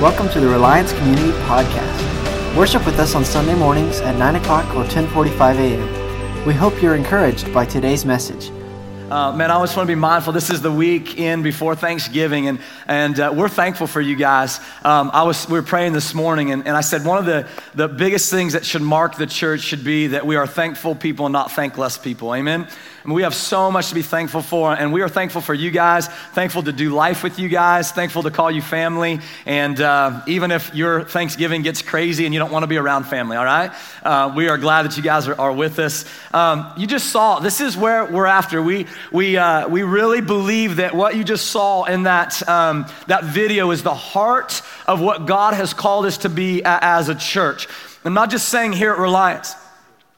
Welcome to the Reliance Community Podcast. Worship with us on Sunday mornings at 9 o'clock or 1045 a.m. We hope you're encouraged by today's message. Uh, man, I always want to be mindful. This is the week in before Thanksgiving, and, and uh, we're thankful for you guys. Um, I was, we were praying this morning, and, and I said one of the, the biggest things that should mark the church should be that we are thankful people and not thankless people. Amen? I mean, we have so much to be thankful for, and we are thankful for you guys, thankful to do life with you guys, thankful to call you family. And uh, even if your Thanksgiving gets crazy and you don't want to be around family, all right? Uh, we are glad that you guys are, are with us. Um, you just saw, this is where we're after. We, we, uh, we really believe that what you just saw in that, um, that video is the heart of what God has called us to be as a church. I'm not just saying here at Reliance,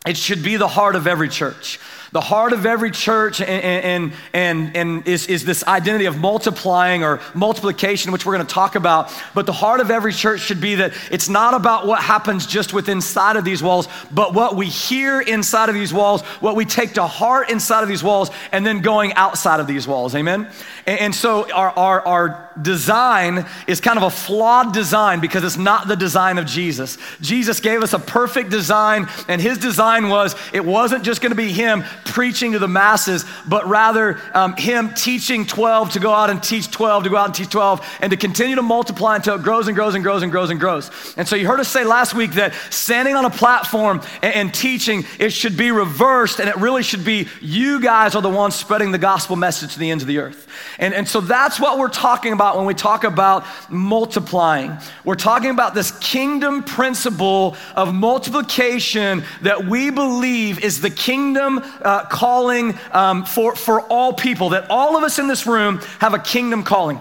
it should be the heart of every church. The heart of every church and, and, and, and is, is this identity of multiplying or multiplication, which we're going to talk about. But the heart of every church should be that it's not about what happens just within inside of these walls, but what we hear inside of these walls, what we take to heart inside of these walls, and then going outside of these walls. Amen? And, and so our, our, our design is kind of a flawed design because it's not the design of Jesus. Jesus gave us a perfect design, and his design was it wasn't just going to be him preaching to the masses, but rather um, him teaching 12 to go out and teach 12, to go out and teach 12, and to continue to multiply until it grows and grows and grows and grows and grows. And so you heard us say last week that standing on a platform and, and teaching, it should be reversed, and it really should be you guys are the ones spreading the gospel message to the ends of the earth. And, and so that's what we're talking about when we talk about multiplying. We're talking about this kingdom principle of multiplication that we believe is the kingdom uh, calling um, for, for all people, that all of us in this room have a kingdom calling.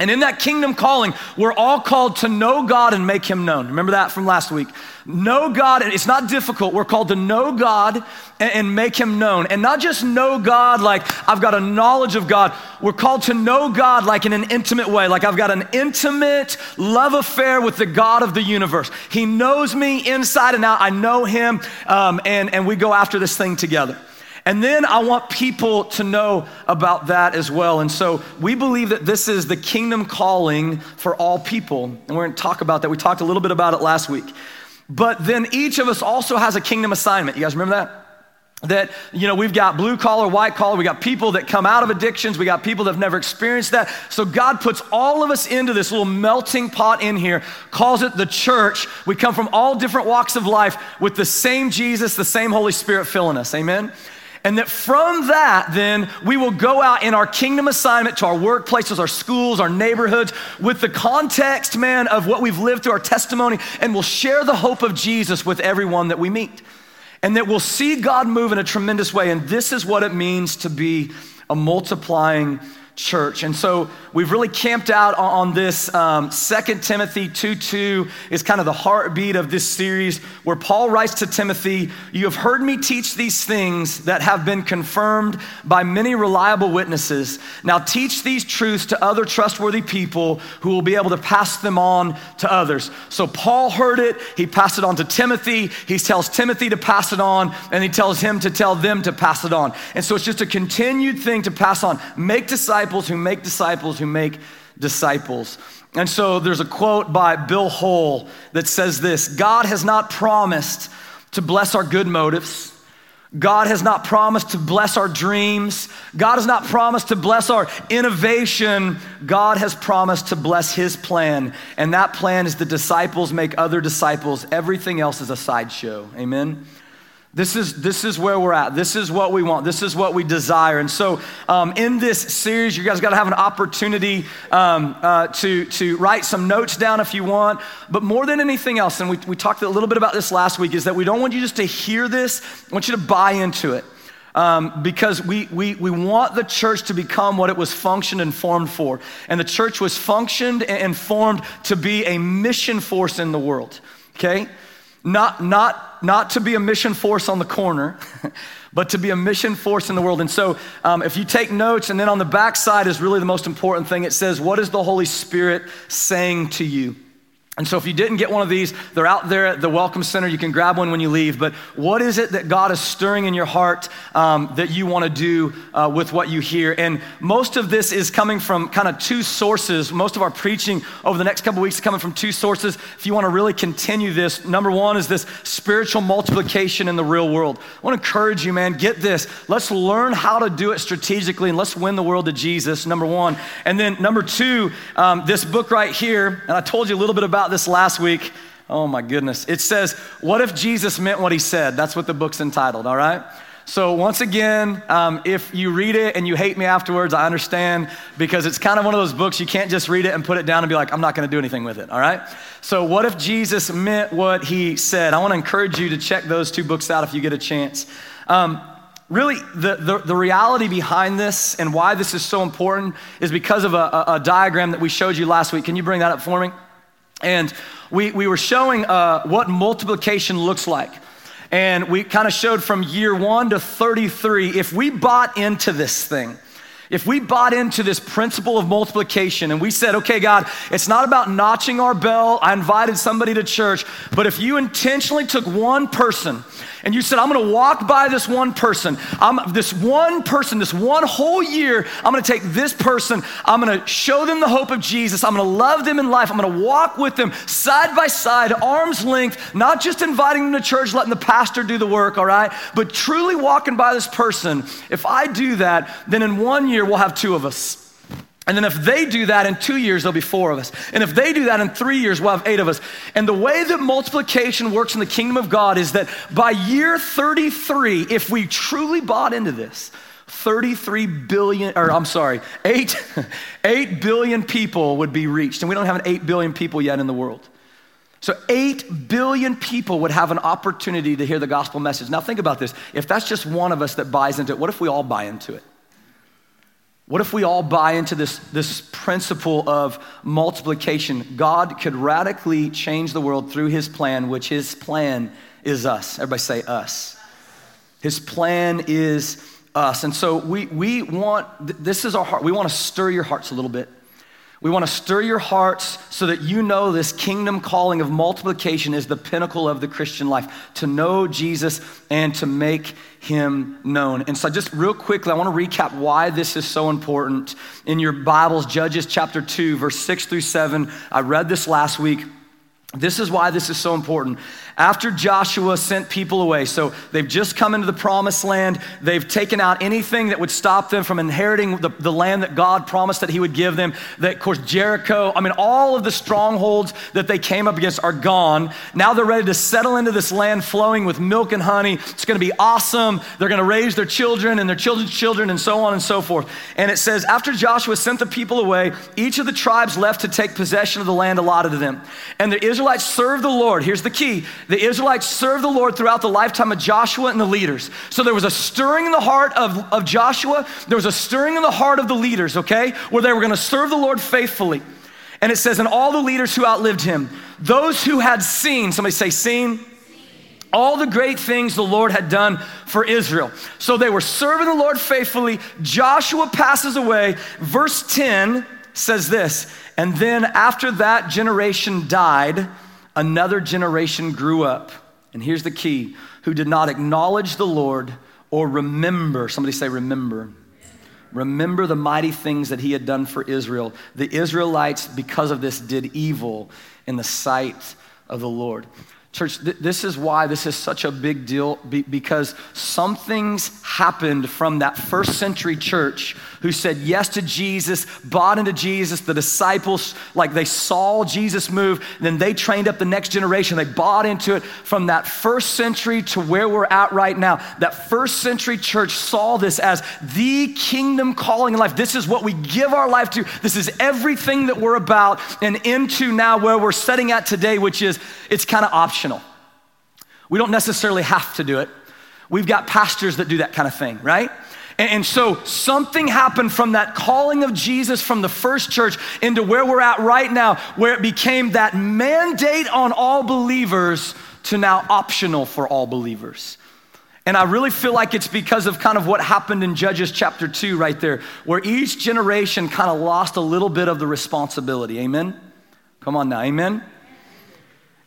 And in that kingdom calling, we're all called to know God and make him known. Remember that from last week? Know God, and it's not difficult. We're called to know God and, and, make him known. And not just know God like I've got a knowledge of God. We're called to know God like in an intimate way, like I've got an intimate love affair with the God of the universe. He knows me inside and out. I know him, um, and, and we go after this thing together. And then I want people to know about that as well. And so we believe that this is the kingdom calling for all people. And we're going to talk about that. We talked a little bit about it last week. But then each of us also has a kingdom assignment. You guys remember that? that you know we've got blue collar white collar we got people that come out of addictions we got people that have never experienced that so god puts all of us into this little melting pot in here calls it the church we come from all different walks of life with the same jesus the same holy spirit filling us amen and that from that, then, we will go out in our kingdom assignment to our workplaces, our schools, our neighborhoods, with the context, man, of what we've lived through our testimony, and we'll share the hope of Jesus with everyone that we meet. And that we'll see God move in a tremendous way. And this is what it means to be a multiplying church. And so we've really camped out on this. Um, 2 Timothy 2 2 is kind of the heartbeat of this series where Paul writes to Timothy, You have heard me teach these things that have been confirmed by many reliable witnesses. Now teach these truths to other trustworthy people who will be able to pass them on to others. So Paul heard it, he passed it on to Timothy, he tells Timothy to pass it on, and he tells him to tell them to pass it on. And so it's just a continued thing to pass on. Make disciples disciples who make disciples who make disciples. And so there's a quote by Bill Hull that says this God has not promised to bless our good motives. God has not promised to bless our dreams. God has not promised to bless our innovation. God has promised to bless His plan. And that plan is the disciples make other disciples. Everything else is a sideshow. Amen? This is, this is where we're at. This is what we want. This is what we desire. And so, um, in this series, you guys got to have an opportunity um, uh, to, to write some notes down if you want. But more than anything else, and we, we talked a little bit about this last week, is that we don't want you just to hear this, I want you to buy into it. Um, because we, we, we want the church to become what it was functioned and formed for. And the church was functioned and formed to be a mission force in the world, okay? Not, not, not to be a mission force on the corner, but to be a mission force in the world. And so, um, if you take notes, and then on the back side is really the most important thing. It says, What is the Holy Spirit saying to you? And so, if you didn't get one of these, they're out there at the Welcome Center. You can grab one when you leave. But what is it that God is stirring in your heart um, that you want to do uh, with what you hear? And most of this is coming from kind of two sources. Most of our preaching over the next couple weeks is coming from two sources. If you want to really continue this, number one is this spiritual multiplication in the real world. I want to encourage you, man, get this. Let's learn how to do it strategically and let's win the world to Jesus, number one. And then, number two, um, this book right here, and I told you a little bit about about this last week. Oh my goodness. It says, What if Jesus meant what he said? That's what the book's entitled, all right? So, once again, um, if you read it and you hate me afterwards, I understand because it's kind of one of those books you can't just read it and put it down and be like, I'm not going to do anything with it, all right? So, what if Jesus meant what he said? I want to encourage you to check those two books out if you get a chance. Um, really, the, the, the, reality behind this and why this is so important is because of a, a, a diagram that we showed you last week. Can you bring that up for me? And we, we were showing uh, what multiplication looks like. And we kind of showed from year one to 33, if we bought into this thing, if we bought into this principle of multiplication and we said, okay, God, it's not about notching our bell, I invited somebody to church, but if you intentionally took one person and you said, I'm gonna walk by this one person, I'm, this one person, this one whole year, I'm gonna take this person, I'm gonna show them the hope of Jesus, I'm gonna love them in life, I'm gonna walk with them side by side, arm's length, not just inviting them to church, letting the pastor do the work, all right, but truly walking by this person. If I do that, then in one year we'll have two of us. And then if they do that in two years, there'll be four of us. And if they do that in three years, we'll have eight of us. And the way that multiplication works in the kingdom of God is that by year 33, if we truly bought into this, 33 billion, or I'm sorry, 8, 8 billion people would be reached. And we don't have an 8 billion people yet in the world. So 8 billion people would have an opportunity to hear the gospel message. Now think about this. If that's just one of us that buys into it, what if we all buy into it? What if we all buy into this, this principle of multiplication? God could radically change the world through his plan, which his plan is us. Everybody say us. His plan is us. And so we, we want, this is our heart. We want to stir your hearts a little bit. We want to stir your hearts so that you know this kingdom calling of multiplication is the pinnacle of the Christian life to know Jesus and to make him known. And so, just real quickly, I want to recap why this is so important. In your Bibles, Judges chapter 2, verse 6 through 7, I read this last week. This is why this is so important after Joshua sent people away. So they've just come into the promised land. They've taken out anything that would stop them from inheriting the, the land that God promised that He would give them. That, of course, Jericho, I mean, all of the strongholds that they came up against are gone. Now they're ready to settle into this land flowing with milk and honey. It's going to be awesome. They're going to raise their children and their children's children and so on and so forth. And it says, after Joshua sent the people away, each of the tribes left to take possession of the land allotted to them. And the Israelites served the Lord. Here's the key the Israelites served the Lord throughout the lifetime of Joshua and the leaders. So there was a stirring in the heart of, of Joshua, there was a stirring in the heart of the leaders, okay, where they were going to serve the Lord faithfully. And it says, and all the leaders who outlived him, those who had seen, somebody say, seen all the great things the Lord had done for Israel. So they were serving the Lord faithfully. Joshua passes away. Verse 10 says this, and then after that generation died, another generation grew up, and here's the key who did not acknowledge the Lord or remember. Somebody say, remember. Remember the mighty things that he had done for Israel. The Israelites, because of this, did evil in the sight of the Lord. Church, th- this is why this is such a big deal be- because something's happened from that first century church who said yes to Jesus, bought into Jesus. The disciples, like they saw Jesus move, then they trained up the next generation. They bought into it from that first century to where we're at right now. That first century church saw this as the kingdom calling in life. This is what we give our life to. This is everything that we're about, and into now where we're setting at today, which is it's kind of optional. We don't necessarily have to do it. We've got pastors that do that kind of thing, right? And so something happened from that calling of Jesus from the first church into where we're at right now, where it became that mandate on all believers to now optional for all believers. And I really feel like it's because of kind of what happened in Judges chapter 2 right there, where each generation kind of lost a little bit of the responsibility. Amen? Come on now, amen?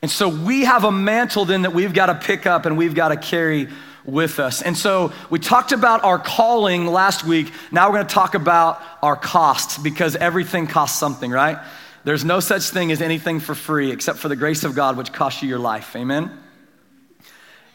And so we have a mantle then that we've got to pick up and we've got to carry with us. And so we talked about our calling last week. Now we're going to talk about our cost because everything costs something, right? There's no such thing as anything for free except for the grace of God, which costs you your life. Amen?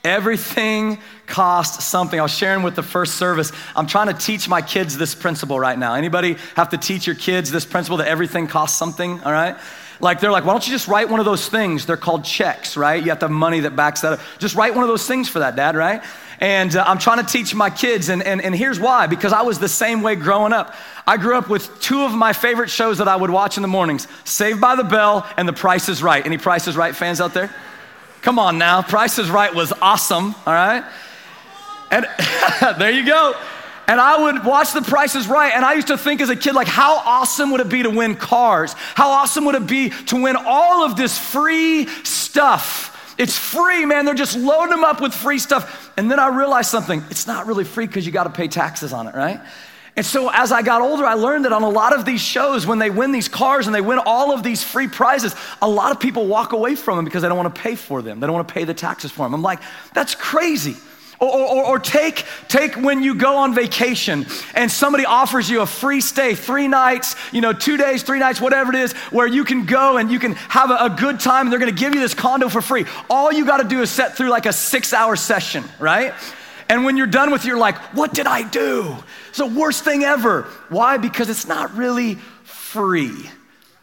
Everything costs something. I was sharing with the first service. I'm trying to teach my kids this principle right now. Anybody have to teach your kids this principle that everything costs something? All right? Like they're like, why don't you just write one of those things? They're called checks, right? You have to have money that backs that up. Just write one of those things for that, dad, right? And uh, I'm trying to teach my kids, and, and, and here's why because I was the same way growing up. I grew up with two of my favorite shows that I would watch in the mornings Saved by the Bell and The Price is Right. Any Price is Right fans out there? Come on now, Price is Right was awesome, all right? And there you go. And I would watch The Price is Right, and I used to think as a kid, like, how awesome would it be to win cars? How awesome would it be to win all of this free stuff? It's free, man. They're just loading them up with free stuff. And then I realized something it's not really free because you got to pay taxes on it, right? And so as I got older, I learned that on a lot of these shows, when they win these cars and they win all of these free prizes, a lot of people walk away from them because they don't want to pay for them. They don't want to pay the taxes for them. I'm like, that's crazy. Or, or, or, take, take when you go on vacation and somebody offers you a free stay, three nights, you know, two days, three nights, whatever it is, where you can go and you can have a, a good time and they're gonna give you this condo for free. All you gotta do is set through like a six hour session, right? And when you're done with it, you're like, what did I do? It's the worst thing ever. Why? Because it's not really free,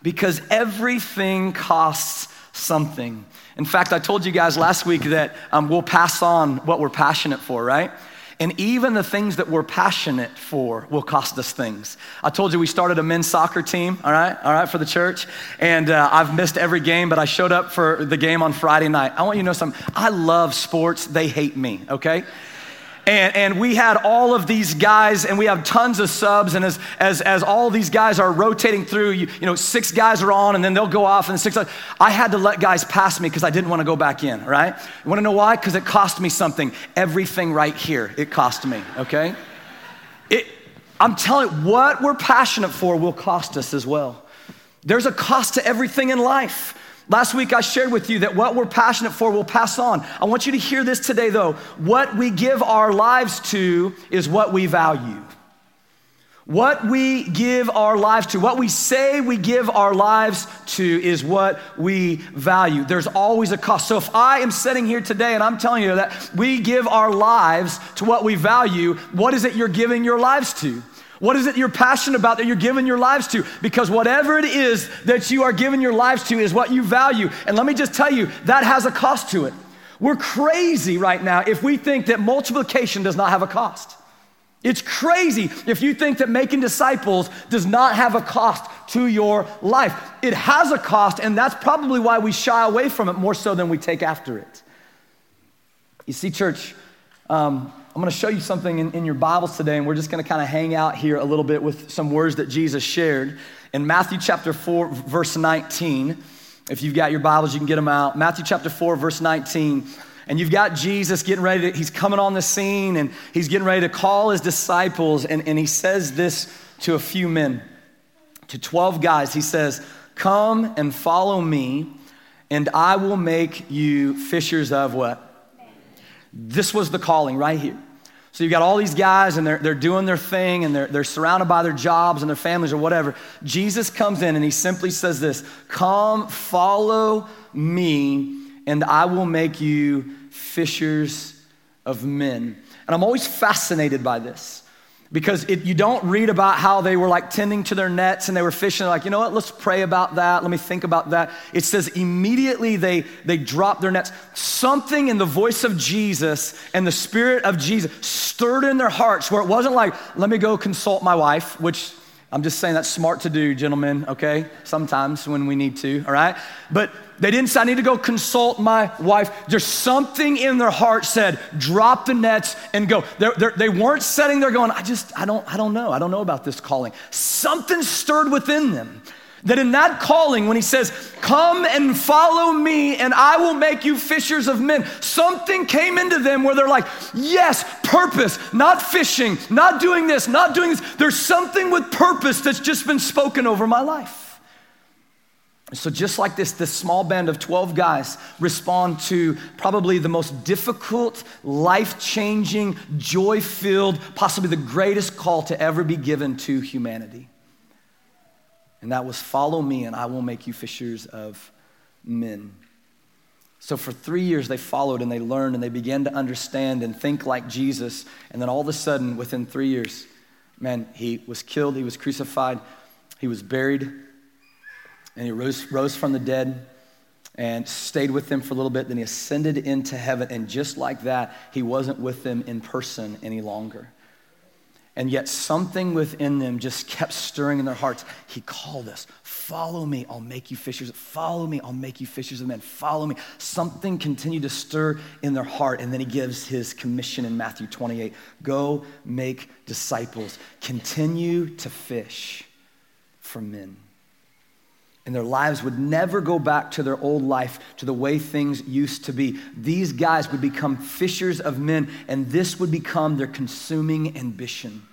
because everything costs something. In fact, I told you guys last week that um, we'll pass on what we're passionate for, right? And even the things that we're passionate for will cost us things. I told you we started a men's soccer team, all right, all right, for the church. And uh, I've missed every game, but I showed up for the game on Friday night. I want you to know something. I love sports, they hate me, okay? And, and we had all of these guys, and we have tons of subs. And as, as, as all these guys are rotating through, you, you know, six guys are on, and then they'll go off, and six. I had to let guys pass me because I didn't want to go back in, right? You want to know why? Because it cost me something. Everything right here, it cost me, okay? It, I'm telling you, what we're passionate for will cost us as well. There's a cost to everything in life. Last week I shared with you that what we're passionate for will pass on. I want you to hear this today though. What we give our lives to is what we value. What we give our lives to, what we say we give our lives to is what we value. There's always a cost. So if I am sitting here today and I'm telling you that we give our lives to what we value, what is it you're giving your lives to? What is it you're passionate about that you're giving your lives to? Because whatever it is that you are giving your lives to is what you value. And let me just tell you, that has a cost to it. We're crazy right now if we think that multiplication does not have a cost. It's crazy if you think that making disciples does not have a cost to your life. It has a cost, and that's probably why we shy away from it more so than we take after it. You see, church, um, I'm going to show you something in, in your Bibles today, and we're just going to kind of hang out here a little bit with some words that Jesus shared. In Matthew chapter 4, verse 19, if you've got your Bibles, you can get them out. Matthew chapter 4, verse 19. And you've got Jesus getting ready to, he's coming on the scene and he's getting ready to call his disciples. And, and he says this to a few men, to 12 guys. He says, Come and follow me, and I will make you fishers of what? This was the calling right here. So you've got all these guys and they're, they're doing their thing and they're, they're surrounded by their jobs and their families or whatever. Jesus comes in and he simply says this Come, follow me, and I will make you fishers of men. And I'm always fascinated by this because it, you don't read about how they were like tending to their nets and they were fishing like you know what? Let's pray about that. Let me think about that. It says immediately they they dropped their nets. Something in the voice of jesus and the spirit of jesus stirred in their hearts where it wasn't like let me go consult my wife which I'm just saying that's smart to do, gentlemen, okay? Sometimes when we need to, all right? But they didn't say, I need to go consult my wife. There's something in their heart said, drop the nets and go. They're, they're, they were not sitting there going, I just, I don't, I don't know. I don't know about this calling. Something stirred within them. That in that calling, when he says, Come and follow me, and I will make you fishers of men, something came into them where they're like, Yes, purpose, not fishing, not doing this, not doing this. There's something with purpose that's just been spoken over my life. So, just like this, this small band of 12 guys respond to probably the most difficult, life changing, joy filled, possibly the greatest call to ever be given to humanity. And that was follow me, and I will make you fishers of men. So, for three years, they followed and they learned and they began to understand and think like Jesus. And then all of a sudden, within three years, man, he was killed, he was crucified, he was buried and he rose, rose from the dead and stayed with them for a little bit. Then he ascended into heaven. And just like that, he wasn't with them in person any longer. And yet, something within them just kept stirring in their hearts. He called us, Follow me, I'll make you fishers. Follow me, I'll make you fishers of men. Follow me. Something continued to stir in their heart. And then he gives his commission in Matthew 28 Go make disciples, continue to fish for men and their lives would never go back to their old life, to the way things used to be. These guys would become fishers of men, and this would become their consuming ambition.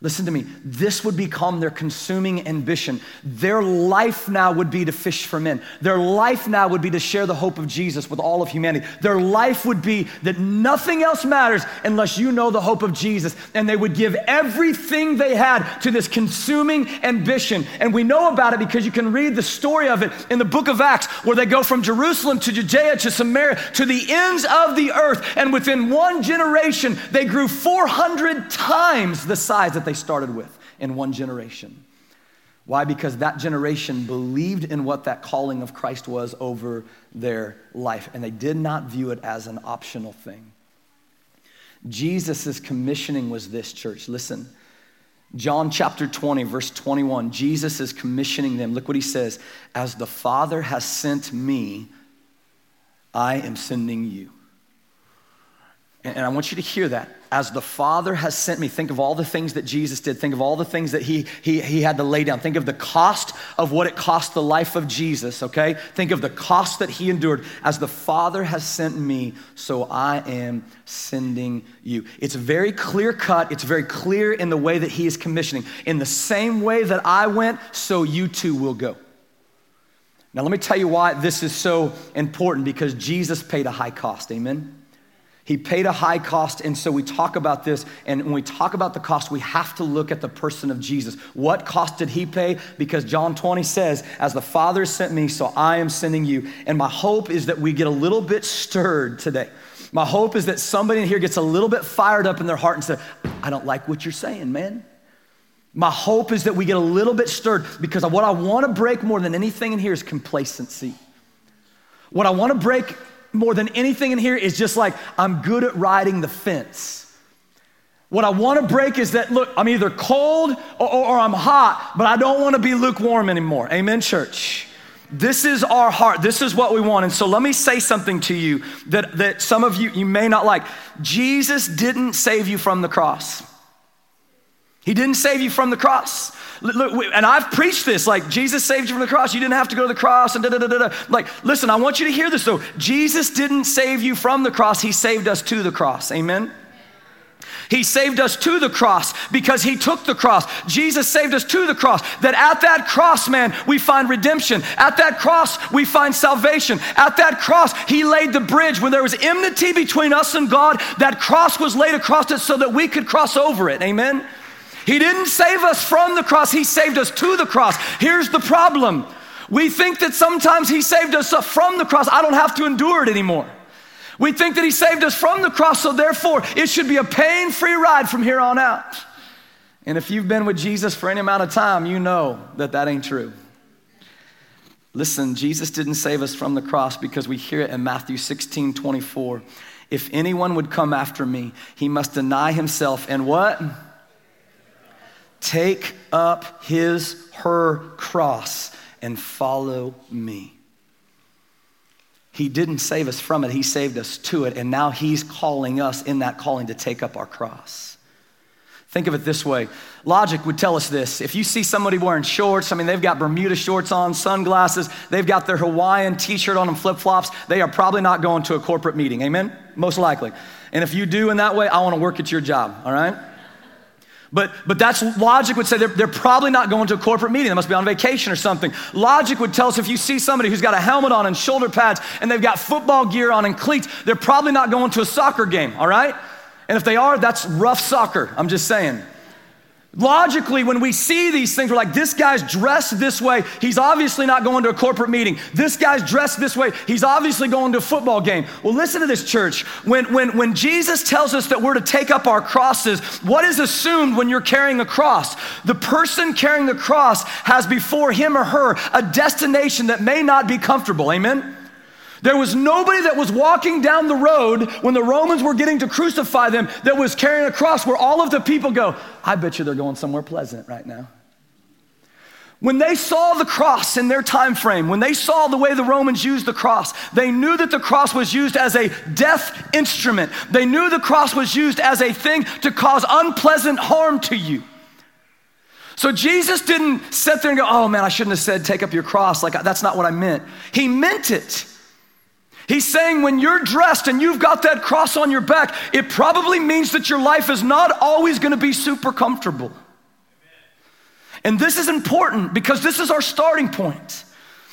Listen to me. This would become their consuming ambition. Their life now would be to fish for men. Their life now would be to share the hope of Jesus with all of humanity. Their life would be that nothing else matters unless you know the hope of Jesus. And they would give everything they had to this consuming ambition. And we know about it because you can read the story of it in the book of Acts, where they go from Jerusalem to Judea to Samaria to the ends of the earth. And within one generation, they grew 400 times the size that they started with in one generation. Why? Because that generation believed in what that calling of Christ was over their life, and they did not view it as an optional thing. Jesus' commissioning was this, church. Listen, John chapter 20, verse 21, Jesus is commissioning them. Look what he says As the Father has sent me, I am sending you. And I want you to hear that. As the Father has sent me, think of all the things that Jesus did. Think of all the things that he, he, he had to lay down. Think of the cost of what it cost the life of Jesus, okay? Think of the cost that he endured. As the Father has sent me, so I am sending you. It's very clear cut, it's very clear in the way that he is commissioning. In the same way that I went, so you too will go. Now, let me tell you why this is so important because Jesus paid a high cost. Amen? He paid a high cost, and so we talk about this. And when we talk about the cost, we have to look at the person of Jesus. What cost did he pay? Because John 20 says, As the Father sent me, so I am sending you. And my hope is that we get a little bit stirred today. My hope is that somebody in here gets a little bit fired up in their heart and says, I don't like what you're saying, man. My hope is that we get a little bit stirred because what I want to break more than anything in here is complacency. What I want to break more than anything in here is just like, I'm good at riding the fence. What I want to break is that, look, I'm either cold or, or, or I'm hot, but I don't want to be lukewarm anymore. Amen, church. This is our heart. This is what we want. And so let me say something to you that, that some of you, you may not like. Jesus didn't save you from the cross. He didn't save you from the cross. Look, and I've preached this like Jesus saved you from the cross. You didn't have to go to the cross and da da da da. Like, listen, I want you to hear this though. Jesus didn't save you from the cross, He saved us to the cross. Amen. He saved us to the cross because He took the cross. Jesus saved us to the cross. That at that cross, man, we find redemption. At that cross, we find salvation. At that cross, He laid the bridge when there was enmity between us and God. That cross was laid across it so that we could cross over it. Amen. He didn't save us from the cross, He saved us to the cross. Here's the problem we think that sometimes He saved us from the cross. I don't have to endure it anymore. We think that He saved us from the cross, so therefore it should be a pain free ride from here on out. And if you've been with Jesus for any amount of time, you know that that ain't true. Listen, Jesus didn't save us from the cross because we hear it in Matthew 16 24. If anyone would come after me, he must deny himself and what? Take up his, her cross and follow me. He didn't save us from it, He saved us to it. And now He's calling us in that calling to take up our cross. Think of it this way logic would tell us this. If you see somebody wearing shorts, I mean, they've got Bermuda shorts on, sunglasses, they've got their Hawaiian t shirt on and flip flops, they are probably not going to a corporate meeting. Amen? Most likely. And if you do in that way, I want to work at your job, all right? But, but that's logic would say they're, they're probably not going to a corporate meeting. They must be on vacation or something. Logic would tell us if you see somebody who's got a helmet on and shoulder pads and they've got football gear on and cleats, they're probably not going to a soccer game, all right? And if they are, that's rough soccer. I'm just saying. Logically, when we see these things, we're like, this guy's dressed this way. He's obviously not going to a corporate meeting. This guy's dressed this way. He's obviously going to a football game. Well, listen to this, church. When, when, when Jesus tells us that we're to take up our crosses, what is assumed when you're carrying a cross? The person carrying the cross has before him or her a destination that may not be comfortable. Amen? There was nobody that was walking down the road when the Romans were getting to crucify them that was carrying a cross where all of the people go, I bet you they're going somewhere pleasant right now. When they saw the cross in their time frame, when they saw the way the Romans used the cross, they knew that the cross was used as a death instrument. They knew the cross was used as a thing to cause unpleasant harm to you. So Jesus didn't sit there and go, Oh man, I shouldn't have said take up your cross. Like, that's not what I meant. He meant it. He's saying when you're dressed and you've got that cross on your back, it probably means that your life is not always going to be super comfortable. And this is important because this is our starting point.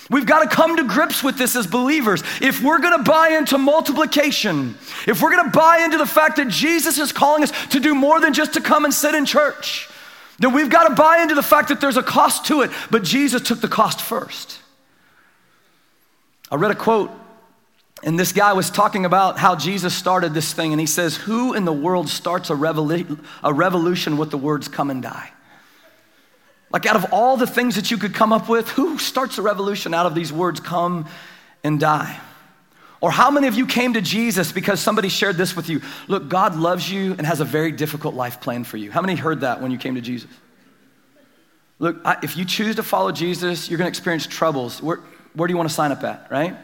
We've got to come to grips with this as believers. If we're going to buy into multiplication, if we're going to buy into the fact that Jesus is calling us to do more than just to come and sit in church, then we've got to buy into the fact that there's a cost to it, but Jesus took the cost first. I read a quote and this guy was talking about how Jesus started this thing, and he says, Who in the world starts a, a revolution with the words come and die? Like, out of all the things that you could come up with, who starts a revolution out of these words come and die? Or how many of you came to Jesus because somebody shared this with you? Look, God loves you and has a very difficult life plan for you. How many heard that when you came to Jesus? Look, I, if you choose to follow Jesus, you're going to experience troubles. Where, where do you want to sign up at, right?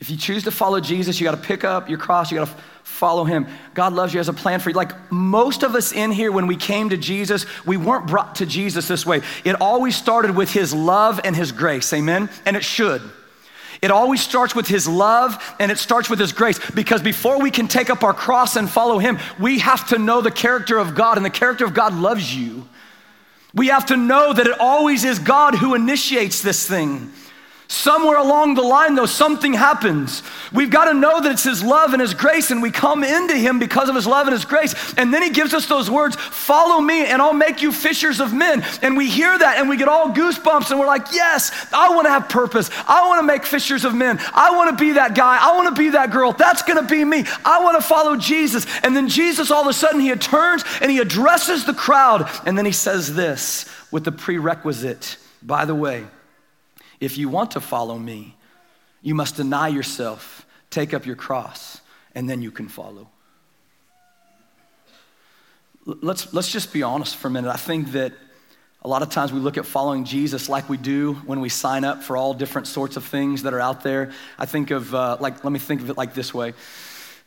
If you choose to follow Jesus, you got to pick up your cross, you got to follow him. God loves you, has a plan for you. Like most of us in here, when we came to Jesus, we weren't brought to Jesus this way. It always started with his love and his grace, amen? And it should. It always starts with his love and it starts with his grace because before we can take up our cross and follow him, we have to know the character of God, and the character of God loves you. We have to know that it always is God who initiates this thing. Somewhere along the line, though, something happens. We've got to know that it's His love and His grace, and we come into Him because of His love and His grace. And then He gives us those words follow me, and I'll make you fishers of men. And we hear that, and we get all goosebumps, and we're like, yes, I want to have purpose. I want to make fishers of men. I want to be that guy. I want to be that girl. That's going to be me. I want to follow Jesus. And then Jesus, all of a sudden, He turns and He addresses the crowd, and then He says this with the prerequisite by the way, if you want to follow me, you must deny yourself, take up your cross, and then you can follow. Let's, let's just be honest for a minute. I think that a lot of times we look at following Jesus like we do when we sign up for all different sorts of things that are out there. I think of, uh, like, let me think of it like this way.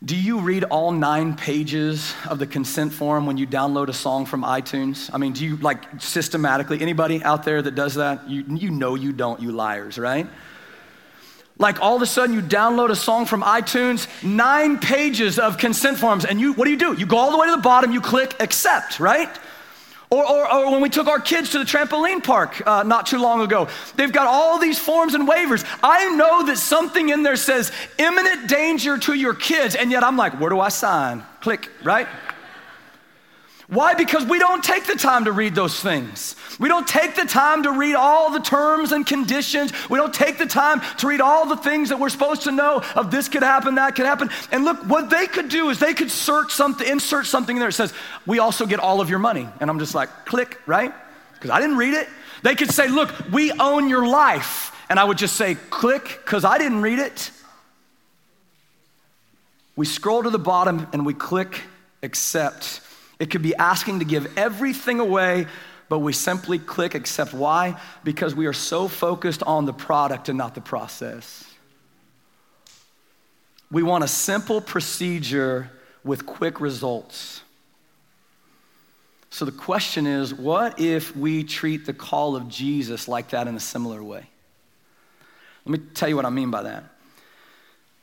Do you read all nine pages of the consent form when you download a song from iTunes? I mean, do you like systematically, anybody out there that does that? You, you know you don't, you liars, right? Like all of a sudden you download a song from iTunes, nine pages of consent forms, and you, what do you do? You go all the way to the bottom, you click accept, right? Or, or, or, when we took our kids to the trampoline park uh, not too long ago, they've got all these forms and waivers. I know that something in there says imminent danger to your kids, and yet I'm like, where do I sign? Click, right? Why? Because we don't take the time to read those things. We don't take the time to read all the terms and conditions. We don't take the time to read all the things that we're supposed to know of this could happen, that could happen. And look, what they could do is they could search something, insert something in there that says, we also get all of your money. And I'm just like, click, right? Because I didn't read it. They could say, look, we own your life. And I would just say, click, because I didn't read it. We scroll to the bottom and we click accept. It could be asking to give everything away, but we simply click accept. Why? Because we are so focused on the product and not the process. We want a simple procedure with quick results. So the question is what if we treat the call of Jesus like that in a similar way? Let me tell you what I mean by that.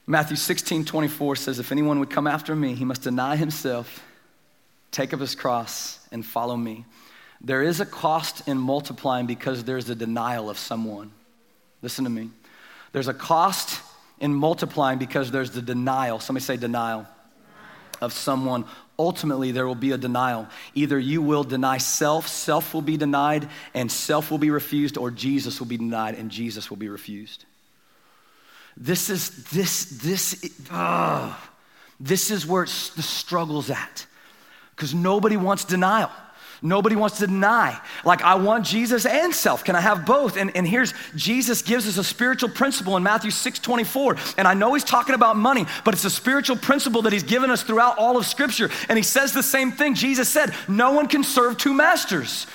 Matthew 16 24 says, If anyone would come after me, he must deny himself take up his cross, and follow me. There is a cost in multiplying because there's a denial of someone. Listen to me. There's a cost in multiplying because there's the denial. Somebody say denial of someone. Ultimately, there will be a denial. Either you will deny self, self will be denied, and self will be refused, or Jesus will be denied and Jesus will be refused. This is this this uh, this is where the struggle's at, because nobody wants denial. Nobody wants to deny. Like, I want Jesus and self. Can I have both? And, and here's Jesus gives us a spiritual principle in Matthew 6 24. And I know he's talking about money, but it's a spiritual principle that he's given us throughout all of Scripture. And he says the same thing. Jesus said, No one can serve two masters.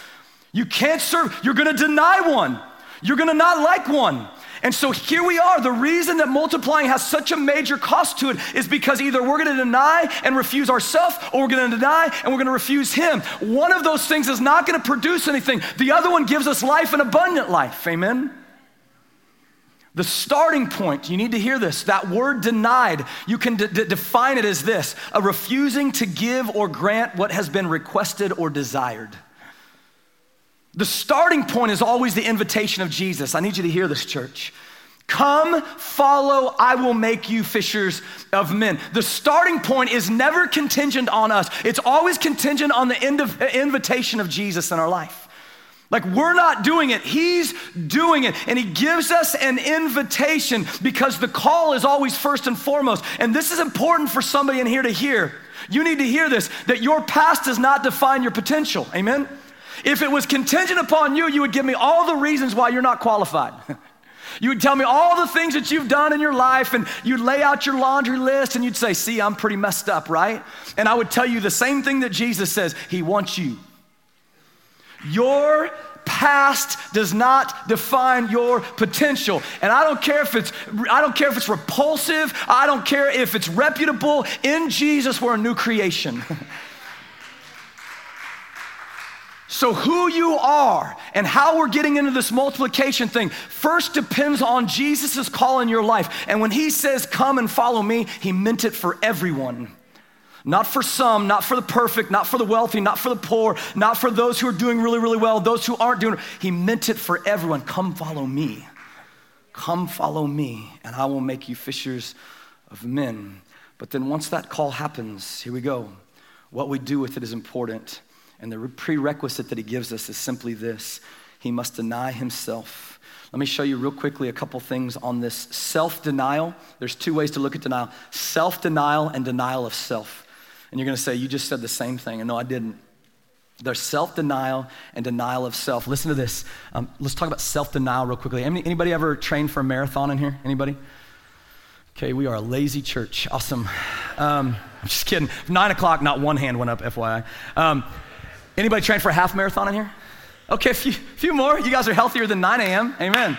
You can't serve, you're gonna deny one, you're gonna not like one. And so here we are. The reason that multiplying has such a major cost to it is because either we're going to deny and refuse ourselves, or we're going to deny and we're going to refuse Him. One of those things is not going to produce anything, the other one gives us life and abundant life. Amen? The starting point, you need to hear this. That word denied, you can d- d- define it as this a refusing to give or grant what has been requested or desired. The starting point is always the invitation of Jesus. I need you to hear this, church. Come, follow, I will make you fishers of men. The starting point is never contingent on us, it's always contingent on the invitation of Jesus in our life. Like we're not doing it, He's doing it. And He gives us an invitation because the call is always first and foremost. And this is important for somebody in here to hear. You need to hear this that your past does not define your potential. Amen? If it was contingent upon you, you would give me all the reasons why you're not qualified. You would tell me all the things that you've done in your life, and you'd lay out your laundry list, and you'd say, See, I'm pretty messed up, right? And I would tell you the same thing that Jesus says He wants you. Your past does not define your potential and i don't care if it's i don't care if it's repulsive i don't care if it's reputable in jesus we're a new creation So, who you are and how we're getting into this multiplication thing first depends on Jesus' call in your life. And when he says, Come and follow me, he meant it for everyone. Not for some, not for the perfect, not for the wealthy, not for the poor, not for those who are doing really, really well, those who aren't doing. He meant it for everyone. Come follow me. Come follow me, and I will make you fishers of men. But then once that call happens, here we go. What we do with it is important. And the prerequisite that he gives us is simply this he must deny himself. Let me show you real quickly a couple things on this self denial. There's two ways to look at denial self denial and denial of self. And you're going to say, You just said the same thing. And no, I didn't. There's self denial and denial of self. Listen to this. Um, let's talk about self denial real quickly. Anybody ever trained for a marathon in here? Anybody? Okay, we are a lazy church. Awesome. Um, I'm just kidding. Nine o'clock, not one hand went up, FYI. Um, Anybody train for a half marathon in here? Okay, a few, few more. You guys are healthier than 9 a.m. Amen.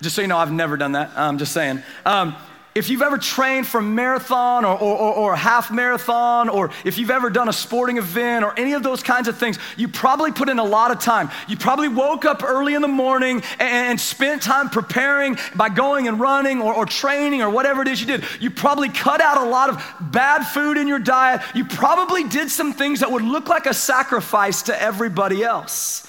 Just so you know, I've never done that. I'm just saying. Um, if you've ever trained for a marathon or, or, or, or, a half marathon, or if you've ever done a sporting event or any of those kinds of things, you probably put in a lot of time. You probably woke up early in the morning and, and spent time preparing by going and running or, or training or whatever it is you did. You probably cut out a lot of bad food in your diet. You probably did some things that would look like a sacrifice to everybody else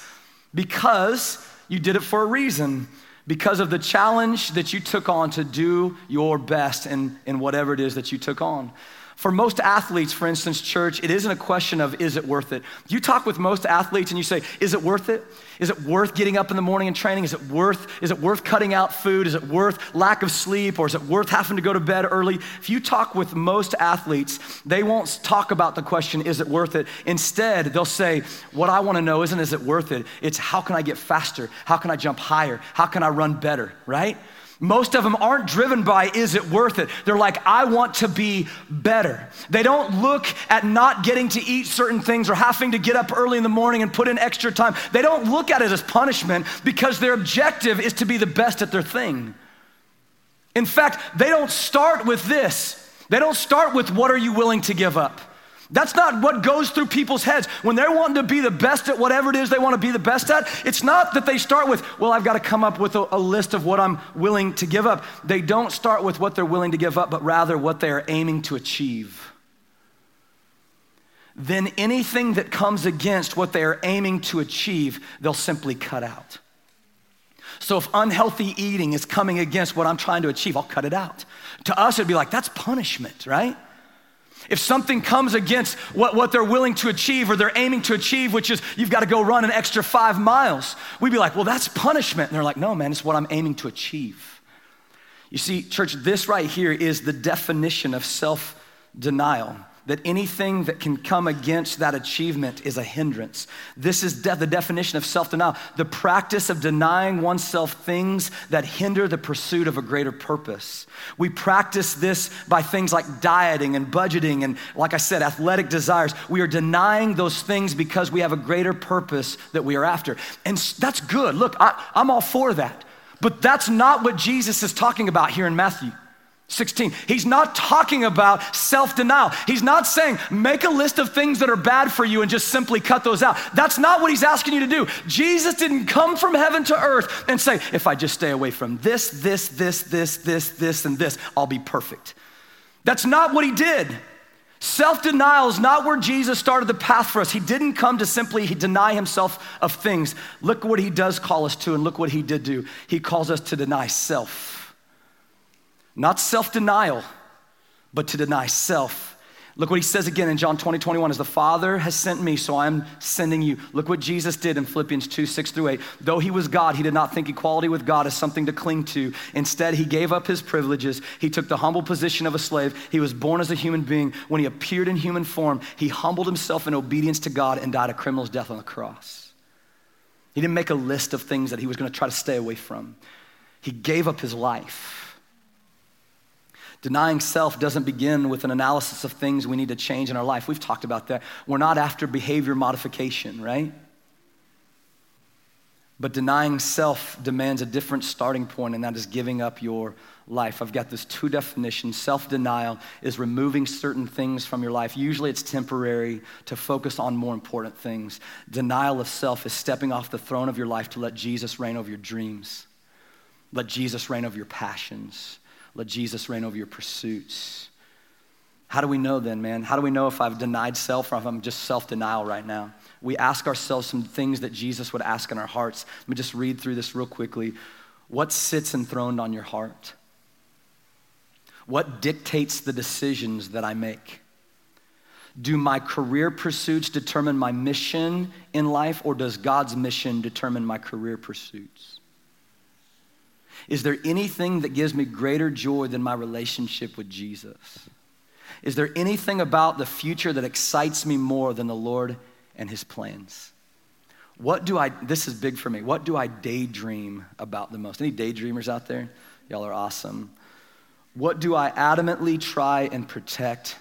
because you did it for a reason because of the challenge that you took on to do your best in, in whatever it is that you took on. For most athletes, for instance, church, it isn't a question of is it worth it. You talk with most athletes and you say, is it worth it? Is it worth getting up in the morning and training? Is it worth is it worth cutting out food? Is it worth lack of sleep or is it worth having to go to bed early? If you talk with most athletes, they won't talk about the question is it worth it? Instead, they'll say, what I want to know isn't is it worth it? It's how can I get faster? How can I jump higher? How can I run better, right? Most of them aren't driven by, is it worth it? They're like, I want to be better. They don't look at not getting to eat certain things or having to get up early in the morning and put in extra time. They don't look at it as punishment because their objective is to be the best at their thing. In fact, they don't start with this. They don't start with, what are you willing to give up? That's not what goes through people's heads. When they're wanting to be the best at whatever it is they want to be the best at, it's not that they start with, well, I've got to come up with a, a, list of what I'm willing to give up. They don't start with what they're willing to give up, but rather what they are aiming to achieve. then anything that comes against what they are aiming to achieve, they'll simply cut out. So if unhealthy eating is coming against what I'm trying to achieve, I'll cut it out. To us, it'd be like, that's punishment, right? If something comes against what, what they're willing to achieve or they're aiming to achieve, which is you've got to go run an extra five miles, we'd be like, well, that's punishment. And they're like, no, man, it's what I'm aiming to achieve. You see, church, this right here is the definition of self denial that anything that can come against that achievement is a hindrance. This is de- the definition of self denial the practice of denying oneself things that hinder the pursuit of a greater purpose. We practice this by things like dieting and budgeting and, like I said, athletic desires. We are denying those things because we have a greater purpose that we are after. And that's good. Look, I, I'm all for that. But that's not what Jesus is talking about here in Matthew. 16. He's not talking about self denial. He's not saying make a list of things that are bad for you and just simply cut those out. That's not what he's asking you to do. Jesus didn't come from heaven to earth and say, if I just stay away from this, this, this, this, this, this, and this, I'll be perfect. That's not what he did. Self denial is not where Jesus started the path for us. He didn't come to simply deny himself of things. Look what he does call us to, and look what he did do. He calls us to deny self. Not self denial, but to deny self. Look what he says again in John 20, 21. As the Father has sent me, so I'm sending you. Look what Jesus did in Philippians 2, 6 through 8. Though he was God, he did not think equality with God as something to cling to. Instead, he gave up his privileges. He took the humble position of a slave. He was born as a human being. When he appeared in human form, he humbled himself in obedience to God and died a criminal's death on the cross. He didn't make a list of things that he was going to try to stay away from. He gave up his life Denying self doesn't begin with an analysis of things we need to change in our life. We've talked about that. We're not after behavior modification, right? But denying self demands a different starting point, and that is giving up your life. I've got this two definitions. Self denial is removing certain things from your life. Usually it's temporary to focus on more important things. Denial of self is stepping off the throne of your life to let Jesus reign over your dreams, let Jesus reign over your passions. Let Jesus reign over your pursuits. How do we know then, man? How do we know if I've denied self or if I'm just self denial right now? We ask ourselves some things that Jesus would ask in our hearts. Let me just read through this real quickly. What sits enthroned on your heart? What dictates the decisions that I make? Do my career pursuits determine my mission in life, or does God's mission determine my career pursuits? Is there anything that gives me greater joy than my relationship with Jesus? Is there anything about the future that excites me more than the Lord and his plans? What do I, this is big for me, what do I daydream about the most? Any daydreamers out there? Y'all are awesome. What do I adamantly try and protect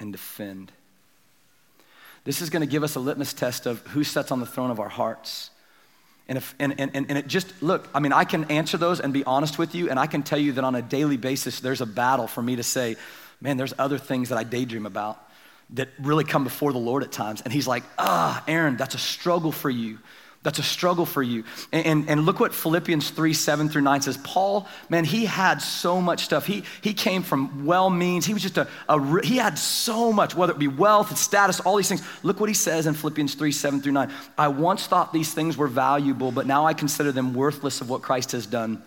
and defend? This is going to give us a litmus test of who sits on the throne of our hearts. And, if, and, and, and it just, look, I mean, I can answer those and be honest with you, and I can tell you that on a daily basis, there's a battle for me to say, man, there's other things that I daydream about that really come before the Lord at times. And He's like, ah, Aaron, that's a struggle for you. That's a struggle for you. And, and, and, look what Philippians 3 7 through 9 says. Paul, man, he had so much stuff. He, he came from well means. He was just a, a, he had so much, whether it be wealth and status, all these things. Look what he says in Philippians 3 7 through 9. I once thought these things were valuable, but now I consider them worthless of what Christ has done.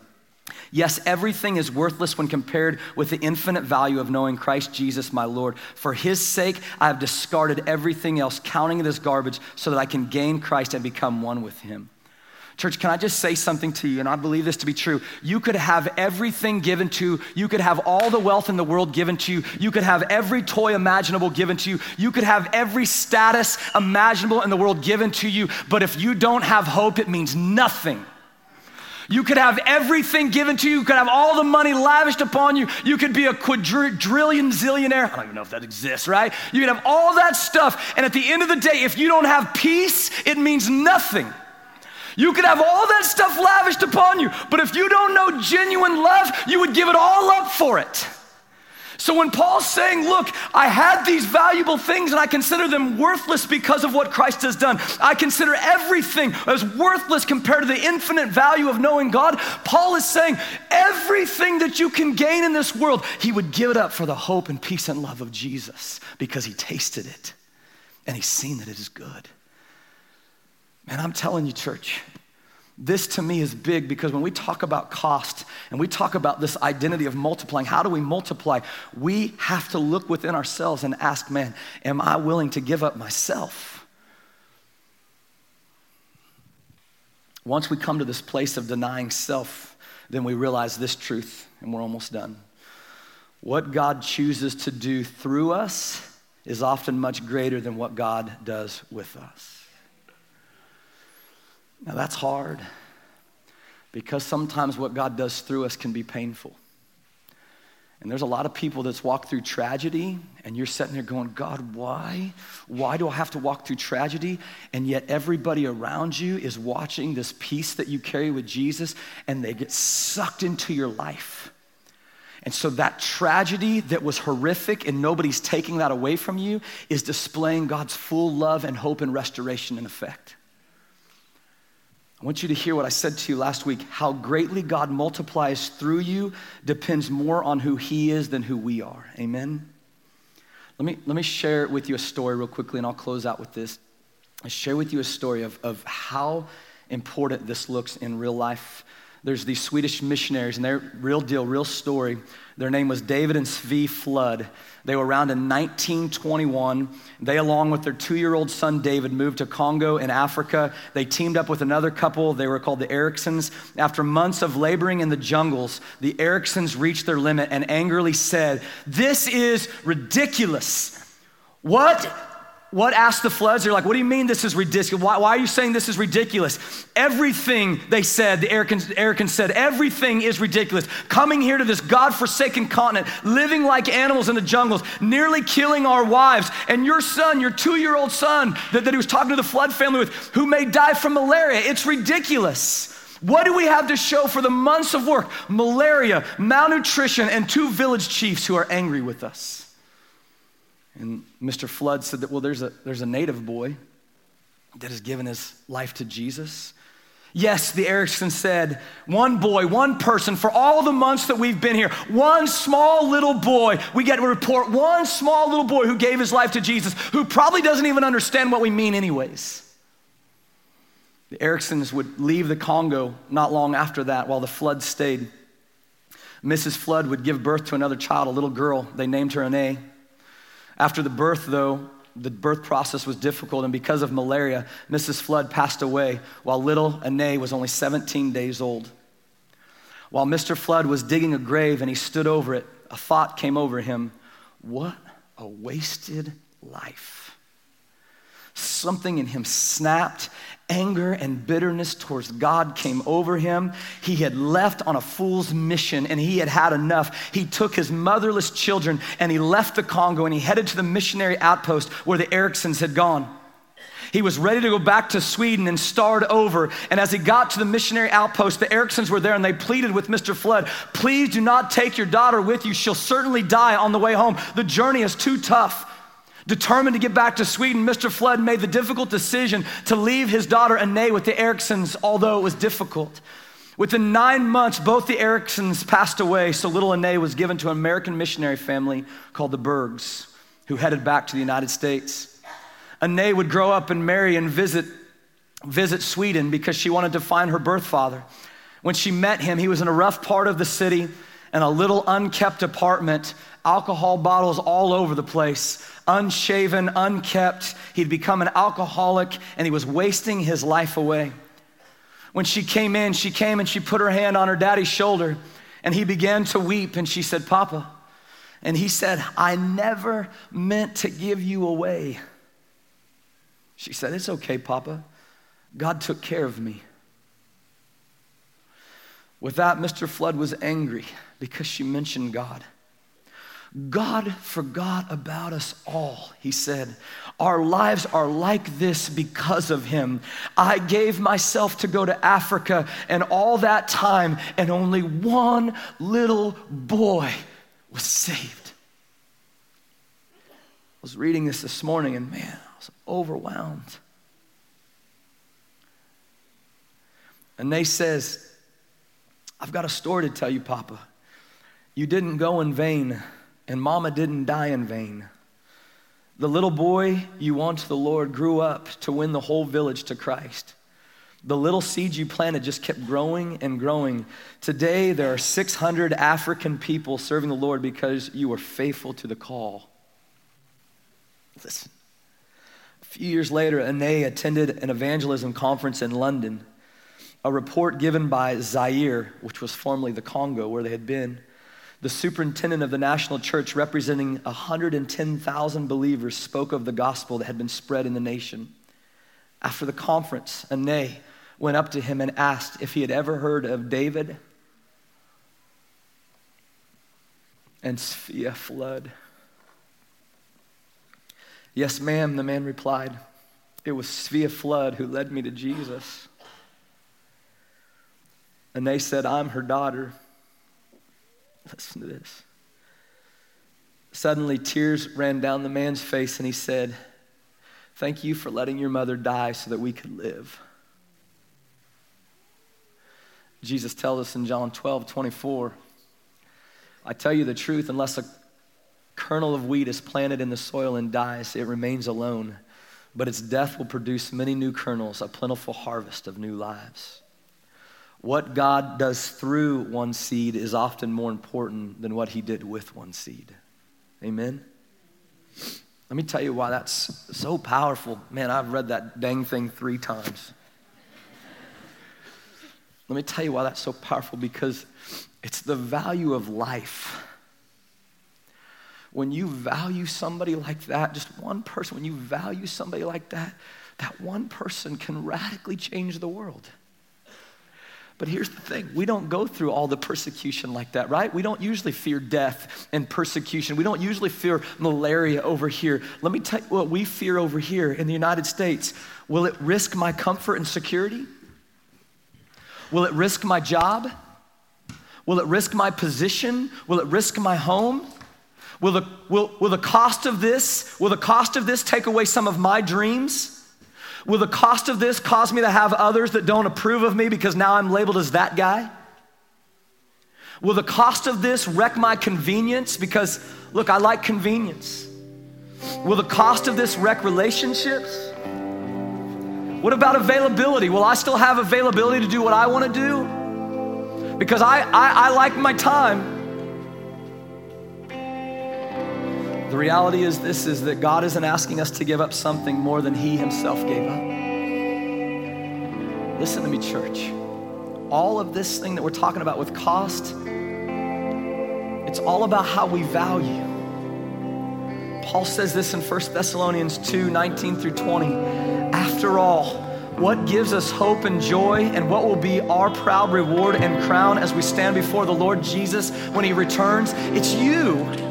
Yes, everything is worthless when compared with the infinite value of knowing Christ Jesus, my Lord. For his sake, I have discarded everything else, counting it as garbage, so that I can gain Christ and become one with him. Church, can I just say something to you? And I believe this to be true. You could have everything given to you. You could have all the wealth in the world given to you. You could have every toy imaginable given to you. You could have every status imaginable in the world given to you. But if you don't have hope, it means nothing. You could have everything given to you. You could have all the money lavished upon you. You could be a quadrillion zillionaire. I don't even know if that exists, right? You could have all that stuff. And at the end of the day, if you don't have peace, it means nothing. You could have all that stuff lavished upon you, but if you don't know genuine love, you would give it all up for it. So when Paul's saying, Look, I had these valuable things and I consider them worthless because of what Christ has done, I consider everything as worthless compared to the infinite value of knowing God. Paul is saying, Everything that you can gain in this world, he would give it up for the hope and peace and love of Jesus because he tasted it and he's seen that it is good. Man, I'm telling you, church, this to me is big because when we talk about cost and we talk about this identity of multiplying, how do we multiply? We have to look within ourselves and ask, man, am I willing to give up myself? Once we come to this place of denying self, then we realize this truth, and we're almost done. What God chooses to do through us is often much greater than what God does with us. Now, that's hard because sometimes what God does through us can be painful. And there's a lot of people that's walked through tragedy, and you're sitting there going, God, why? Why do I have to walk through tragedy? And yet everybody around you is watching this peace that you carry with Jesus, and they get sucked into your life. And so that tragedy that was horrific and nobody's taking that away from you is displaying God's full love and hope and restoration in effect. I want you to hear what I said to you last week. How greatly God multiplies through you depends more on who He is than who we are. Amen? Let me, let me share with you a story real quickly, and I'll close out with this. I share with you a story of, of how important this looks in real life. There's these Swedish missionaries, and they're real deal, real story. Their name was David and Svea Flood. They were around in 1921. They, along with their two year old son David, moved to Congo in Africa. They teamed up with another couple. They were called the Ericsons. After months of laboring in the jungles, the Ericsons reached their limit and angrily said, This is ridiculous. What what asked the floods? They're like, what do you mean this is ridiculous? Why, why, are you saying this is ridiculous? Everything they said, the Ericsons said, everything is ridiculous. Coming here to this God-forsaken continent, living like animals in the jungles, nearly killing our wives, and your son, your two-year-old son that, that he was talking to the flood family with, who may die from malaria. It's ridiculous. What do we have to show for the months of work? Malaria, malnutrition, and two village chiefs who are angry with us. And Mr. Flood said that, well, there's a, there's a native boy that has given his life to Jesus. Yes, the Erickson said, one boy, one person for all the months that we've been here, one small little boy. We get a report, one small little boy who gave his life to Jesus, who probably doesn't even understand what we mean, anyways. The Ericksons would leave the Congo not long after that while the flood stayed. Mrs. Flood would give birth to another child, a little girl. They named her Ane. After the birth, though, the birth process was difficult, and because of malaria, Mrs. Flood passed away while little Ane was only 17 days old. While Mr. Flood was digging a grave and he stood over it, a thought came over him what a wasted life. Something in him snapped anger and bitterness towards God came over him. He had left on a fool's mission and he had had enough. He took his motherless children and he left the Congo and he headed to the missionary outpost where the Ericsons had gone. He was ready to go back to Sweden and start over. And as he got to the missionary outpost, the Ericsons were there and they pleaded with Mr. Flood, please do not take your daughter with you. She'll certainly die on the way home. The journey is too tough. Determined to get back to Sweden, Mr. Flood made the difficult decision to leave his daughter Ane with the Ericsons, although it was difficult. Within nine months, both the Ericsons passed away, so little Ane was given to an American missionary family called the Bergs, who headed back to the United States. Ane would grow up and marry and visit, visit Sweden because she wanted to find her birth father. When she met him, he was in a rough part of the city in a little unkept apartment, alcohol bottles all over the place unshaven, unkept. He'd become an alcoholic and he was wasting his life away. When she came in, she came and she put her hand on her daddy's shoulder and he began to weep and she said, Papa. And he said, I never meant to give you away. She said, It's okay, Papa. God took care of me. With that, Mr. Flood was angry because she mentioned God. God forgot about us all, he said. Our lives are like this because of him. I gave myself to go to Africa, and all that time, and only one little boy was saved. I was reading this this morning, and man, I was overwhelmed. And they says, I've got a story to tell you, Papa. You didn't go in vain and mama didn't die in vain. The little boy you won to the Lord grew up to win the whole village to Christ. The little seed you planted just kept growing and growing. Today, there are 600 African people serving the Lord because you were faithful to the call. Listen. A few years later, Ane attended an evangelism conference in London. A report given by Zaire, which was formerly the Congo where they had been, the superintendent of the national church, representing 110,000 believers, spoke of the gospel that had been spread in the nation. After the conference, Ane went up to him and asked if he had ever heard of David and Svea flood. Yes, ma'am, the man replied. It was Svea Flood who led me to Jesus. And they said, I'm her daughter. Listen to this. Suddenly, tears ran down the man's face, and he said, Thank you for letting your mother die so that we could live. Jesus tells us in John 12, 24, I tell you the truth, unless a kernel of wheat is planted in the soil and dies, it remains alone. But its death will produce many new kernels, a plentiful harvest of new lives. What God does through one seed is often more important than what he did with one seed. Amen? Let me tell you why that's so powerful. Man, I've read that dang thing three times. Let me tell you why that's so powerful because it's the value of life. When you value somebody like that, just one person, when you value somebody like that, that one person can radically change the world. But here's the thing we don't go through all the persecution like that, right? We don't usually fear death and persecution. We don't usually fear malaria over here. Let me tell you what we fear over here in the United States. Will it risk my comfort and security? Will it risk my job? Will it risk my position? Will it risk my home? Will the, will, will the cost of this, will the cost of this take away some of my dreams? Will the cost of this cause me to have others that don't approve of me because now I'm labeled as that guy? Will the cost of this wreck my convenience because, look, I like convenience? Will the cost of this wreck relationships? What about availability? Will I still have availability to do what I want to do? Because I, I, I like my time. The reality is this is that God isn't asking us to give up something more than he himself gave up. Listen to me, church. All of this thing that we're talking about with cost, it's all about how we value. Paul says this in 1 Thessalonians 2 19 through 20. After all, what gives us hope and joy, and what will be our proud reward and crown as we stand before the Lord Jesus when he returns? It's you.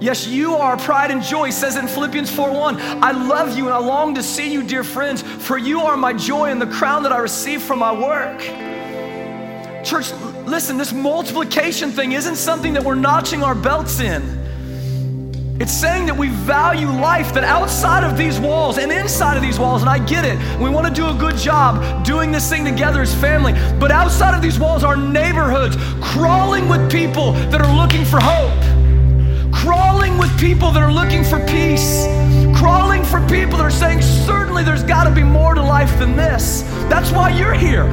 Yes, you are pride and joy. Says in Philippians 4:1, I love you and I long to see you, dear friends, for you are my joy and the crown that I receive from my work. Church, listen, this multiplication thing isn't something that we're notching our belts in. It's saying that we value life, that outside of these walls and inside of these walls, and I get it, we want to do a good job doing this thing together as family, but outside of these walls are neighborhoods crawling with people that are looking for hope, crawling with people that are looking for peace, crawling for people that are saying, certainly there's got to be more to life than this. That's why you're here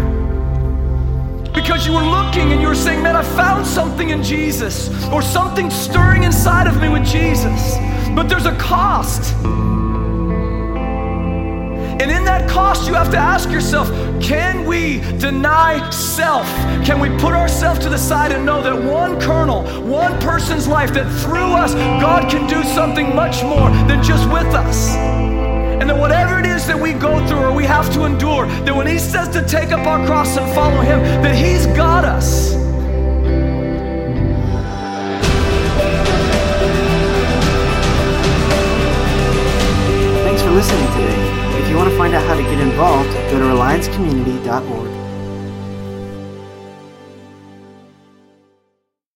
because you were looking and you were saying, Man, I found something in Jesus, or something stirring inside of me with Jesus. But there's a cost. And in that cost, you have to ask yourself can we deny self? Can we put ourselves to the side and know that one kernel, one person's life, that through us, God can do something much more than just with us? And that whatever it is that we go through or we have to endure, that when He says to take up our cross and follow Him, that He's got us. Out how to get involved, go to reliancecommunity.org.